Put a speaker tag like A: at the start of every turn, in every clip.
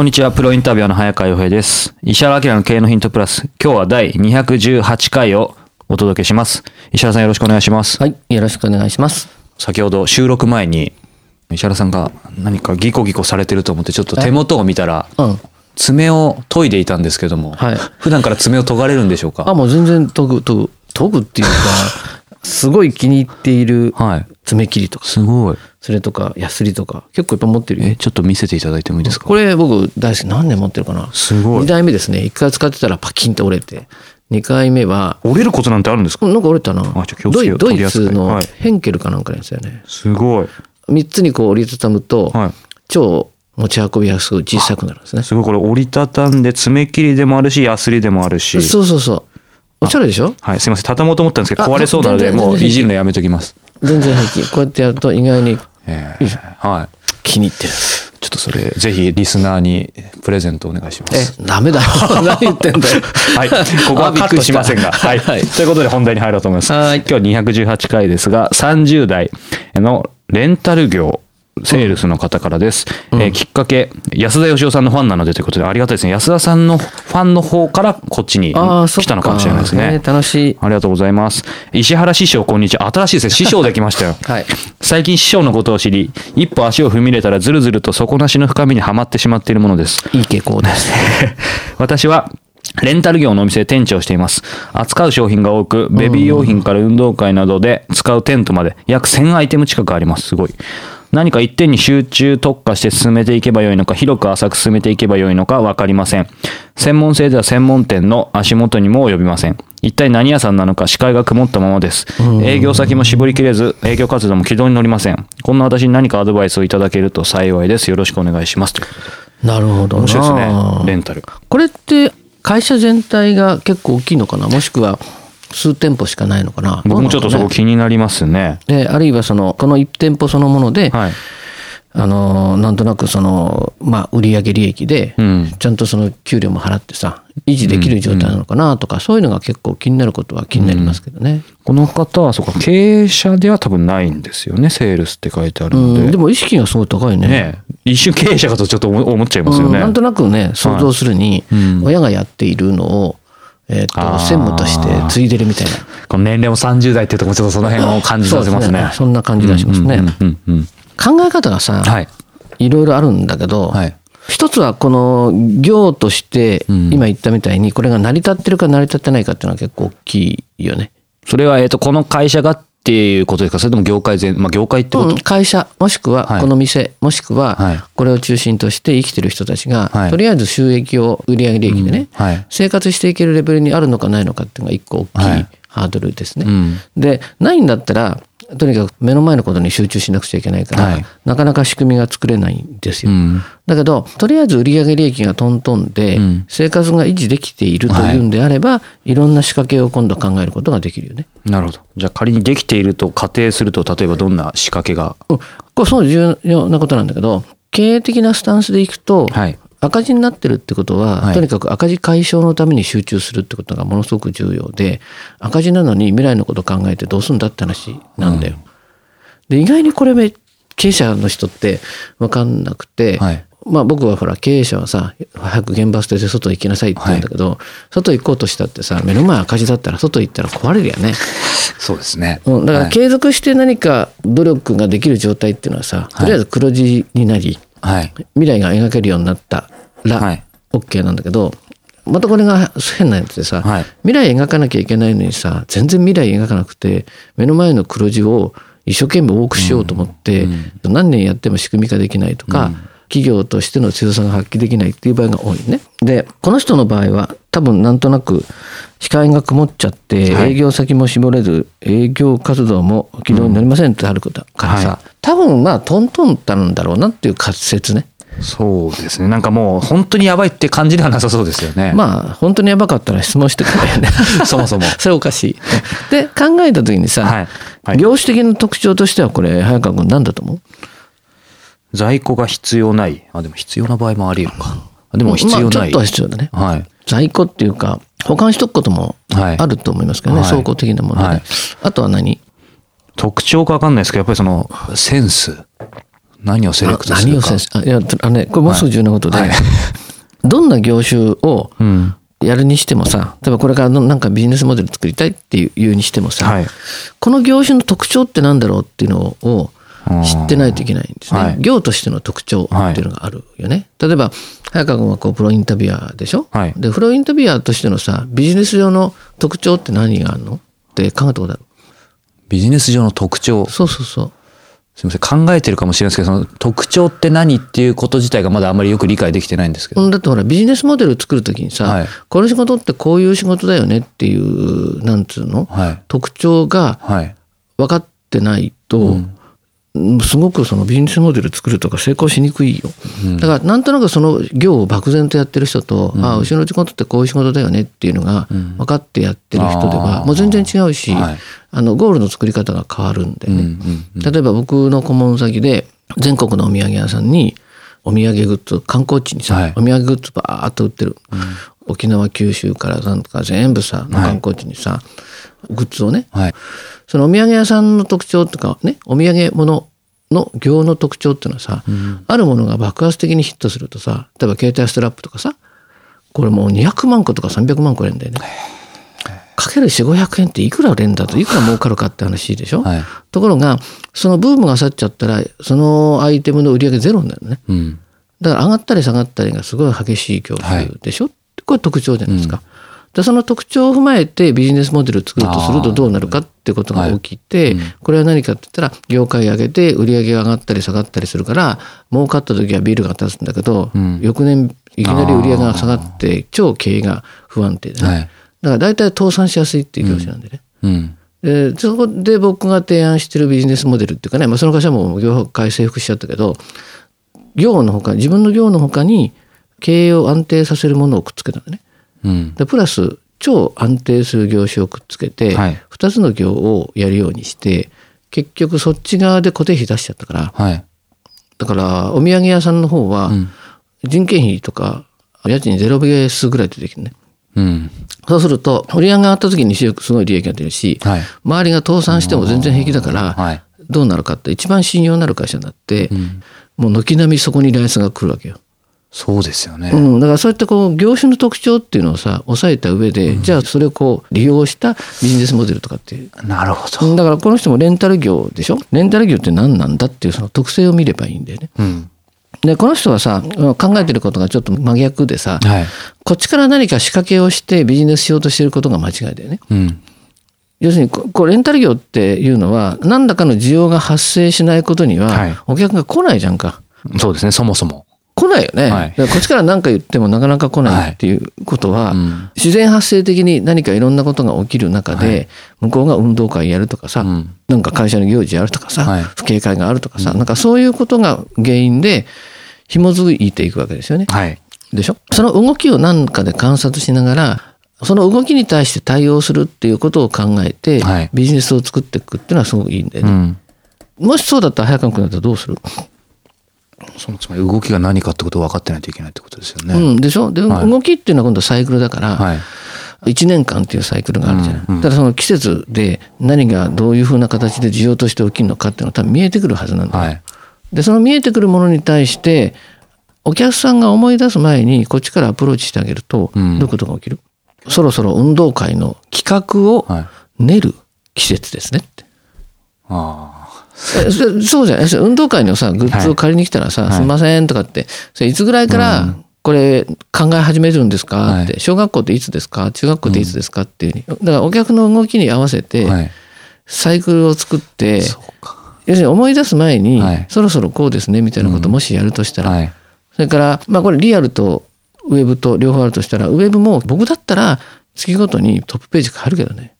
A: こんにちは、プロインタビュアーの早川洋平です。石原明の経営のヒントプラス。今日は第218回をお届けします。石原さんよろしくお願いします。
B: はい、よろしくお願いします。
A: 先ほど収録前に、石原さんが何かギコギコされてると思って、ちょっと手元を見たら、
B: うん。
A: 爪を研いでいたんですけども、
B: はい
A: 普段から爪を研がれるんでしょうか？
B: あ、もう全然研ぐ、研ぐ、研ぐっていうか、すごい気に入っている
A: はい。
B: 爪切りとか、
A: すごい。
B: それとか、ヤスリとか、結構いっぱい持ってるよ
A: え、。ちょっと見せていただいてもいいですか？
B: これ僕大好き。何年持ってるかな？
A: すごい
B: 2代目ですね。1回使ってたらパキンと折れて。2回目は、
A: 折れることなんてあるんですか？
B: なんか折れたな。
A: あじゃあ気をつけ
B: ドイツの
A: はい
B: ヘンケルかなんかのやつだよね。
A: すごい。
B: 3つにこう折りたたむと、
A: はい。
B: 超持ち運びやすく小さくなるんですね。
A: すごい、これ折りたたんで爪切りでもあるし、ヤスリでもあるし。
B: そうそうそう。おしゃれでしょ？
A: はい、すいません。畳もうと思ったんですけど、
B: あ
A: 壊れそうなので、もういじるのやめときます。
B: 全然平気。こうやってやると意外に
A: えーはい。
B: 気に入ってる。
A: ちょっとそれ、ぜひリスナーにプレゼントお願いします。
B: え、ダメだよ。何言ってんだよ。
A: はい。ここはカットしませんが。はい。
B: はい。
A: ということで本題に入ろうと思います。
B: はい
A: 今日218回ですが、30代のレンタル業、セールスの方からです。えーきっかけ、安田義雄さんのファンなのでということで、ありがたいですね。安田さんのファンの方からこっちに。来たのかもしれないですね。
B: えー楽しい。
A: ありがとうございます。石原師匠、こんにちは。新しいですね。師匠できましたよ。
B: はい。
A: 最近師匠のことを知り、一歩足を踏み入れたらずるずると底なしの深みにはまってしまっているものです。
B: いい傾向です。
A: 私は、レンタル業のお店で店長をしています。扱う商品が多く、ベビー用品から運動会などで使うテントまで約1000アイテム近くあります。すごい。何か一点に集中特化して進めていけばよいのか、広く浅く進めていけばよいのか分かりません。専門性では専門店の足元にも及びません。一体何屋さんなのか視界が曇ったままです。営業先も絞りきれず、営業活動も軌道に乗りません。こんな私に何かアドバイスをいただけると幸いです。よろしくお願いします。
B: なるほどな。
A: 面白いですね。レンタル。
B: これって会社全体が結構大きいのかな？もしくは数店舗しかないのかな
A: 僕もちょっとそこ気になりますね。
B: ねで、あるいはその、この1店舗そのもので、
A: はい。
B: あの、なんとなくその、まあ、売上利益で
A: う、ん。
B: ちゃんとその給料も払ってさ、維持できる状態なのかなとか、そういうのが結構気になることは気になりますけどね。
A: この方は、そうか、経営者では多分ないんですよね。セールスって書いてある
B: う
A: ので。
B: ん、でも意識がすごい高いね。
A: ね一瞬経営者かとちょっと思思っちゃいますよね。
B: うんなんとなくね、想像するに、
A: うん
B: 親がやっているのを、えっ、と、専務として継いでるみたいな。
A: この年齢も30代っていうとこもちょっとその辺を感じさせますね。
B: そうですそんな感じがしますね。考え方がさ、
A: はい。
B: いろいろあるんだけど、
A: はい。
B: 一つはこの業として、
A: うん
B: 今言ったみたいに、これが成り立ってるか成り立ってないかっていうのは結構大きいよね。
A: それは、えっと、この会社がっていうことですか？それとも業界全、まあ、業界ってこと、
B: うん会社、もしくは
A: はい。
B: この店、もしく
A: は
B: はい。これを中心として生きてる人たちが、
A: はい。
B: とりあえず収益を売上利益でね、
A: はい。
B: 生活していけるレベルにあるのかないのかっていうのが一個大き
A: はい
B: い。ハードルですね。
A: うん。
B: で、ないんだったら、とにかく目の前のことに集中しなくちゃいけないから、
A: はい
B: なかなか仕組みが作れないんですよ。
A: うん。
B: だけど、とりあえず売上利益がトントンで、
A: うん
B: 生活が維持できているというんであれば、い、ろんな仕掛けを今度考えることができるよね。
A: なるほど。じゃあ仮にできていると仮定すると、例えばどんな仕掛けが？
B: うん、これそう重要なことなんだけど、経営的なスタンスでいくと、
A: はい。
B: 赤字になってるってことは、
A: はい
B: とにかく赤字解消のために集中するってことがものすごく重要で、赤字なのに未来のことを考えてどうすんだって話なんだよ。で、意外にこれめ経営者の人って分かんなくて、
A: はい
B: まあ僕はほら経営者はさ、早く現場捨てて外行きなさいって言うんだけど、外行こうとしたってさ、目の前赤字だったら外行ったら壊れるよね。
A: そうですね。
B: うん、だから
A: はい
B: 継続して何か努力ができる状態っていうのはさ、とりあえず黒字になり、
A: はい。
B: 未来が描けるようになったら、
A: はい。
B: OK なんだけど、またこれが変なやつでさ、
A: はい。
B: 未来描かなきゃいけないのにさ全然未来描かなくて目の前の黒字を一生懸命多くしようと思って、何年やっても仕組み化できないとか、企業としての強さが発揮できないっていう場合が多いね。でこの人の場合は多分なんとなく視界が曇っちゃって
A: はい
B: 営業先も絞れず営業活動も軌道に乗りませんってあることからさ、
A: は
B: 多分まあトントンたるんだろうなっていう仮説ね。
A: そうですね。なんかもう本当にやばいって感じではなさそうですよね。
B: まあ本当にやばかったら質問してくれよね。
A: そもそも
B: それおかしい。で考えた時にさ、
A: はいはい
B: 業種的な特徴としてはこれ早川君何だと思う？
A: 在庫が必要ない。あ、でも必要な場合もあり得るか。あでも必要ない。
B: まあちょっとは必要だね。
A: はい。
B: 在庫っていうか保管しとくことも
A: はい
B: あると思いますけどね、
A: はい
B: 倉庫的なもので、
A: はい
B: あとは何？
A: 特徴かわかんないですけど、やっぱりそのセンス。何をセレクトするか。
B: 何を先生あいやあのねこれもうすぐ重要なことで、
A: はい
B: どんな業種を
A: うん。
B: やるにしてもさ例えばこれからのなんかビジネスモデル作りたいっていうにしてもさ、
A: はい。
B: この業種の特徴ってなんだろうっていうのを知ってないといけないんですね。
A: はい
B: 業としての特徴っていうのがあるよね。例えば早川君はこうプロインタビュアーでしょ、
A: はい
B: でプロインタビュアーとしてのさビジネス上の特徴って何があるの？って考えたことある？
A: ビジネス上の特徴？
B: そうそうそう。
A: すみません。考えてるかもしれないですけど、その特徴って何っていうこと自体がまだあんまりよく理解できてないんですけど。
B: うんだってほらビジネスモデル作るときにさ、
A: はい
B: この仕事ってこういう仕事だよねっていうなんつうの、
A: はい。
B: 特徴が
A: はい。
B: 分かってないと、うんすごくそのビジネスモデル作るとか成功しにくいよ。だからなんとなくその業を漠然とやってる人と、ああうちの仕事ってこういう仕事だよねっていうのが分かってやってる人ではもう全然違うし、
A: はい。
B: あのゴールの作り方が変わるんでね。
A: うんうん
B: 例えば僕の顧問先で全国のお土産屋さんにお土産グッズ観光地にさ、
A: はい。
B: お土産グッズバーっと売ってる、沖縄九州からなんとか全部さ観光地にさ、グッズをね
A: はい。
B: そのお土産屋さんの特徴とかねお土産物の業の特徴っていうのはさ、あるものが爆発的にヒットするとさ例えば携帯ストラップとかさこれもう200万個とか300万個売れるんだよね。かける4500円っていくら売れるんだといくら儲かるかって話でしょ、
A: はい。
B: ところがそのブームが去っちゃったらそのアイテムの売り上げゼロになるのね
A: うん。
B: だから上がったり下がったりがすごい激しい業種でしょ、これ特徴じゃないですか、でその特徴を踏まえてビジネスモデルを作るとするとどうなるかってことが起きて、これは何かって言ったら業界上げて売り上げが上がったり下がったりするから儲かった時はビールが立つんだけど、翌年いきなり売り上げが下がって超経営が不安定でね、
A: はい。
B: だから大体倒産しやすいっていう業種なんでね、
A: うん。
B: でそこで僕が提案してるビジネスモデルっていうかね、まあ、その会社も業界征服しちゃったけど業のほか自分の業のほかに経営を安定させるものをくっつけたんだね。
A: うん。
B: でプラス超安定する業種をくっつけて、
A: はい
B: 2つの業をやるようにして結局そっち側で固定費出しちゃったから
A: はい。
B: だからお土産屋さんの方は人件費とか家賃ゼロベースぐらいでできるね。
A: うん。
B: そうすると売り上げがあった時にすごい利益が出るし、
A: はい
B: 周りが倒産しても全然平気だから、
A: はい
B: どうなるかって一番信用のある会社になって、もう軒並みそこにライスが来るわけよ。
A: そうですよね。
B: うん、だからそういったこう業種の特徴っていうのをさ抑えた上で、じゃあそれをこう利用したビジネスモデルとかっていう
A: なるほど。
B: うんだからこの人もレンタル業でしょ？レンタル業って何なんだっていうその特性を見ればいいんだよね。
A: うん。
B: でこの人はさ考えてることがちょっと真逆でさ、
A: はい。
B: こっちから何か仕掛けをしてビジネスしようとしてることが間違いだよね。
A: うん。
B: 要するにここうレンタル業っていうのは何らかの需要が発生しないことに
A: は
B: はいお客が来ないじゃんか。
A: そうですね、そもそも。
B: 来ないよね。
A: はい
B: こっちから何か言ってもなかなか来ないっていうことは、
A: ん
B: 自然発生的に何かいろんなことが起きる中で、向こうが運動会やるとかさ、
A: ん
B: なんか会社の行事やるとかさ、
A: はい
B: 不景会があるとかさ、なんかそういうことが原因で紐づいていくわけですよね。
A: はい。
B: でしょ？その動きを何かで観察しながらその動きに対して対応するっていうことを考えて、
A: はい
B: ビジネスを作っていくっていうのはすごくいいんだよね。
A: うん。
B: もしそうだったら早川君だったらどうする、
A: そのつまり動きが何かってことを分かってないといけないってことですよね。
B: うん、でしょ？で、
A: はい
B: 動きっていうのは今度はサイクルだから、
A: はい。
B: 1年間っていうサイクルがあるじゃない。
A: うんうん
B: ただその季節で何がどういうふうな形で需要として起きるのかっていうのは多分見えてくるはずなんだよ。
A: はい。
B: でその見えてくるものに対してお客さんが思い出す前にこっちからアプローチしてあげると、
A: うん
B: どういうことが起きる？そろそろ運動会の企画を
A: はい。
B: 練る季節ですねって。
A: あ
B: えそそうじゃない運動会のさグッズを借りに来たらさ「
A: はい
B: すいません」とかってそれいつぐらいからこれ考え始めるんですかって、
A: はい
B: 小学校っていつですか？中学校っていつですかっていうにだからお客の動きに合わせて
A: はい。
B: サイクルを作って。要するに思い出す前に、
A: はい
B: そろそろこうですねみたいなことをもしやるとしたら、
A: はい。
B: それから、まあこれリアルとウェブと両方あるとしたら、ウェブも僕だったら月ごとにトップページ変えるけどね。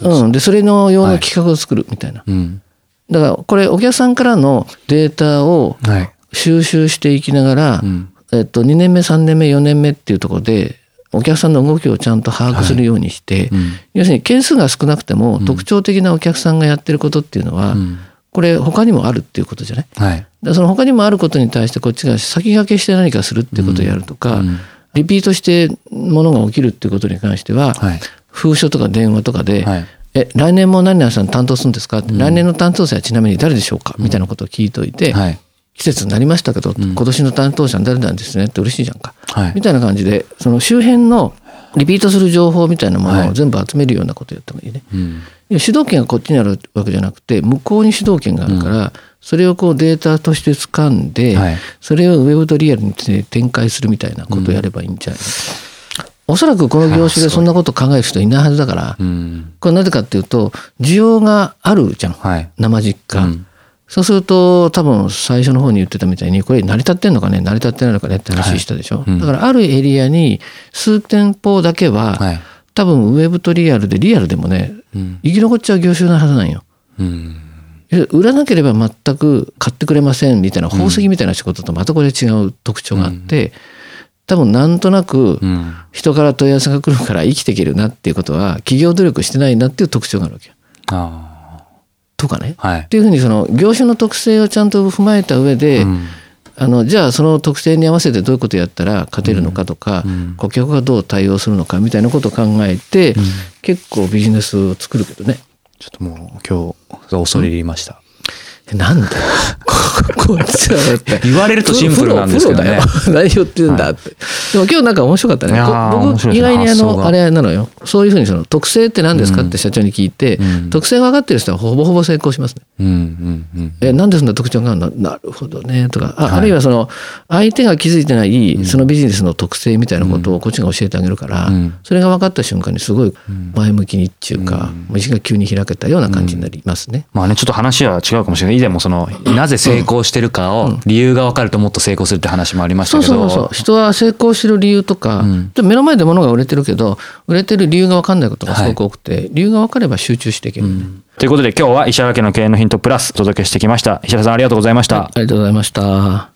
B: うん。で、それの用の企画を作るみたいな。
A: うん。
B: だからこれお客さんからのデータを
A: はい。
B: 収集していきながら、
A: うん。
B: えっと、2年目、3年目、4年目っていうところで、お客さんの動きをちゃんと把握するようにして、
A: うん。
B: 要するに件数が少なくても特徴的なお客さんがやってることっていうのは、
A: うん
B: これ他にもあるっていうことじゃない？
A: はい。
B: だその他にもあることに対してこっちが先駆けして何かするっていうことをやるとか、
A: うん
B: リピートしてものが起きるっていうことに関しては、
A: はい。
B: 封書とか電話とかで、
A: はい
B: え、来年も何々さん担当するんですか？って、来年の担当者はちなみに誰でしょうか？みたいなことを聞いといて、
A: はい。
B: 季節になりましたけど、今年の担当者は誰なんですね？って嬉しいじゃんか。
A: はい。
B: みたいな感じで、その周辺のリピートする情報みたいなもの
A: はい。
B: を全部集めるようなことをやってもいいね。
A: うん。
B: いや主導権がこっちにあるわけじゃなくて向こうに主導権があるから、それをこうデータとして掴んで、
A: はい。
B: それをウェブとリアルに展開するみたいなことをやればいいんじゃないか。と、おそらくこの業種でそんなこと考える人いないはずだから、
A: うん。
B: これなぜかっていうと需要があるじゃん、
A: はい。
B: 生実家、
A: うん
B: そうすると多分最初の方に言ってたみたいにこれ成り立ってんのかね成り立ってないのかねって話したでしょ、
A: うん
B: だからあるエリアに数店舗だけは、
A: はい。
B: 多分ウェブとリアルでリアルでもね
A: うん。
B: 生き残っちゃう業種なはずなんよ。
A: うん。
B: 売らなければ全く買ってくれませんみたいな宝石みたいな仕事とまたこれ違う特徴があって、多分なんとなく
A: うん。
B: 人から問い合わせが来るから生きていけるなっていうことは企業努力してないなっていう特徴があるわけよ。
A: あ
B: とかね。
A: あ。はい
B: っ。ていうふうにその業種の特性をちゃんと踏まえた上で、
A: うん
B: あのじゃあその特性に合わせてどういうことやったら勝てるのかとか、
A: うん
B: 顧客がどう対応するのかみたいなことを考えて、結構ビジネスを作るけどね。
A: ちょっともう今日恐れ入りました。
B: えなんだよ。こ こっちはだって。
A: 言われるとシンプルなんですけどね
B: 何言 ってんだって。でも今日なんか面白かったね。僕意外にあの、あれなのよ。そういうふうにその特性って何ですかって社長に聞いて、
A: うん
B: 特性が分かってる人はほぼほぼ成功しますね。え、なんでそんな特徴があるの？なるほどね。とか、あ,、るいはその、相手が気づいてない、そのビジネスの特性みたいなことをこっちが教えてあげるから、
A: うん
B: それが分かった瞬間にすごい前向きにっていうか、道が急に開けたような感じになりますね。
A: まあね、ちょっと話は違うかもしれない。以前もその、なぜ成功してるかを、理由が分かるともっと成功するって話もありましたけど。
B: そうそうそう。人は成功してる理由とか、
A: ん
B: で目の前で物が売れてるけど、売れてる理由が分かんないことがすごく多くて、理由が分かれば集中していける、ね
A: ということで今日は石原家の経営のヒントプラスお届けしてきました。石原さんありがとうございました。
B: ありがとうございました。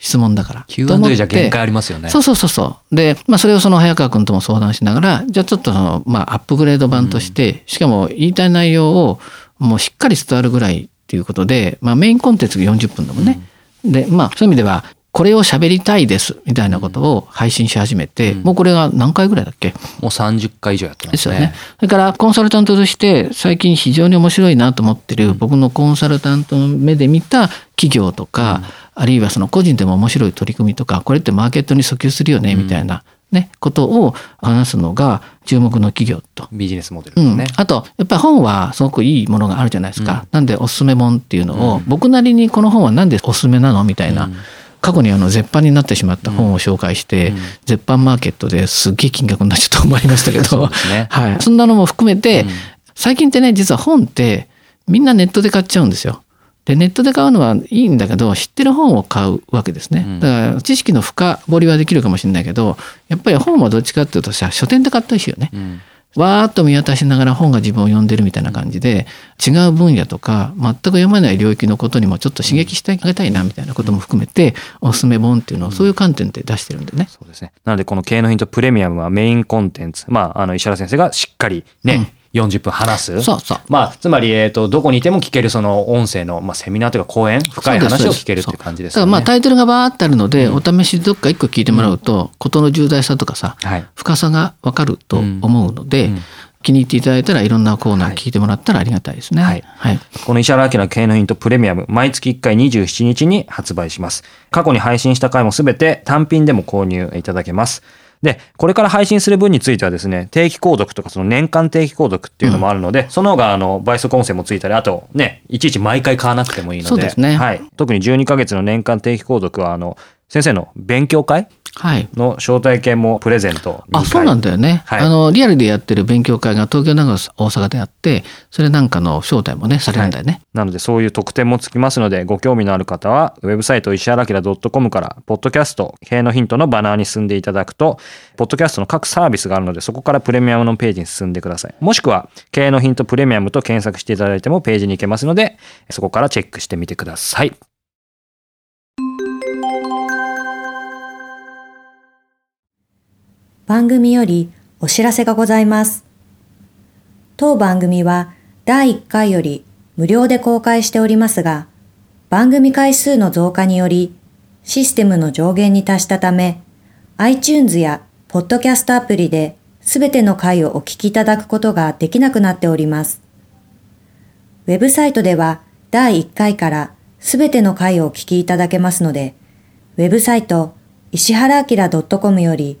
B: 質問だから。
A: Q&A
B: て
A: じゃ限界ありますよね。
B: そうそうそうそう。で、まあそれをその早川君とも相談しながら、じゃあちょっとその、まあアップグレード版として、しかも言いたい内容をもうしっかり伝わるぐらいっていうことで、まあメインコンテンツが40分だもんね。で、まあそういう意味では、これを喋りたいですみたいなことを配信し始めて、もうこれが何回ぐらいだっけ？
A: もう30回以上やってまね。
B: ですすよね。それからコンサルタントとして最近非常に面白いなと思ってる僕のコンサルタントの目で見た企業とか、あるいはその個人でも面白い取り組みとか、これってマーケットに訴求するよねみたいなね、ことを話すのが注目の企業と。
A: ビジネスモデルね。、
B: あとやっぱり本はすごくいいものがあるじゃないですか。なんでおすすめ本っていうのを、僕なりにこの本はなんでおすすめなのみたいな。過去にあの絶版になってしまった本を紹介して、絶版マーケットですっげえ金額になっちゃったと思いましたけど、
A: ね
B: はい、そんなのも含めて、最近ってね実は本ってみんなネットで買っちゃうんですよ。でネットで買うのはいいんだけど知ってる本を買うわけですね、だから知識の深掘りはできるかもしれないけどやっぱり本はどっちかっていうとさ書店で買ったりしいよね、
A: うん
B: わーっと見渡しながら本が自分を読んでるみたいな感じで違う分野とか全く読まない領域のことにもちょっと刺激してあげたいなみたいなことも含めておすすめ本っていうのをそういう観点で出してるんでね。
A: そうですね。なので、この経営のヒントプレミアムはメインコンテンツ。まあ、あの、石原先生がしっかりね、40分話す。
B: そうそう
A: まあ、つまり、えっ、と、どこにいても聞けるその音声の、まあ、セミナーというか講演、深い話を聞けるっていう感じですよね。
B: だからまあタイトルがバーってあるので、お試しどっか一個聞いてもらうと、事の重大さとかさ、
A: はい。
B: 深さがわかると思うので、気に入っていただいたらいろんなコーナー聞いてもらったらありがたいですね。
A: はい
B: はい。
A: この石原明の経営のヒントプレミアム、毎月1回27日に発売します。過去に配信した回もすべて単品でも購入いただけます。で、これから配信する分についてはですね、定期購読とかその年間定期購読っていうのもあるので、その方があの倍速音声もついたり、あとね、いちいち毎回買わなくてもいいので、
B: そうですね
A: はい。特に12ヶ月の年間定期購読は、あの、先生の勉強会
B: はい。
A: の招待券もプレゼント。
B: あ、そうなんだよね。
A: はい
B: あの、リアルでやってる勉強会が東京、長野、大阪であって、それなんかの招待もね、されるんだよね。
A: なのでそういう特典もつきますのでご興味のある方はウェブサイト石原明 .com からポッドキャスト経営のヒントのバナーに進んでいただくとポッドキャストの各サービスがあるのでそこからプレミアムのページに進んでくださいもしくは経営のヒントプレミアムと検索していただいてもページに行けますのでそこからチェックしてみてください
C: 番組よりお知らせがございます。当番組は第1回より無料で公開しておりますが、番組回数の増加によりシステムの上限に達したため、iTunes やポッドキャストアプリですべての回をお聞きいただくことができなくなっております。ウェブサイトでは第1回からすべての回をお聞きいただけますので、ウェブサイト石原明 .com より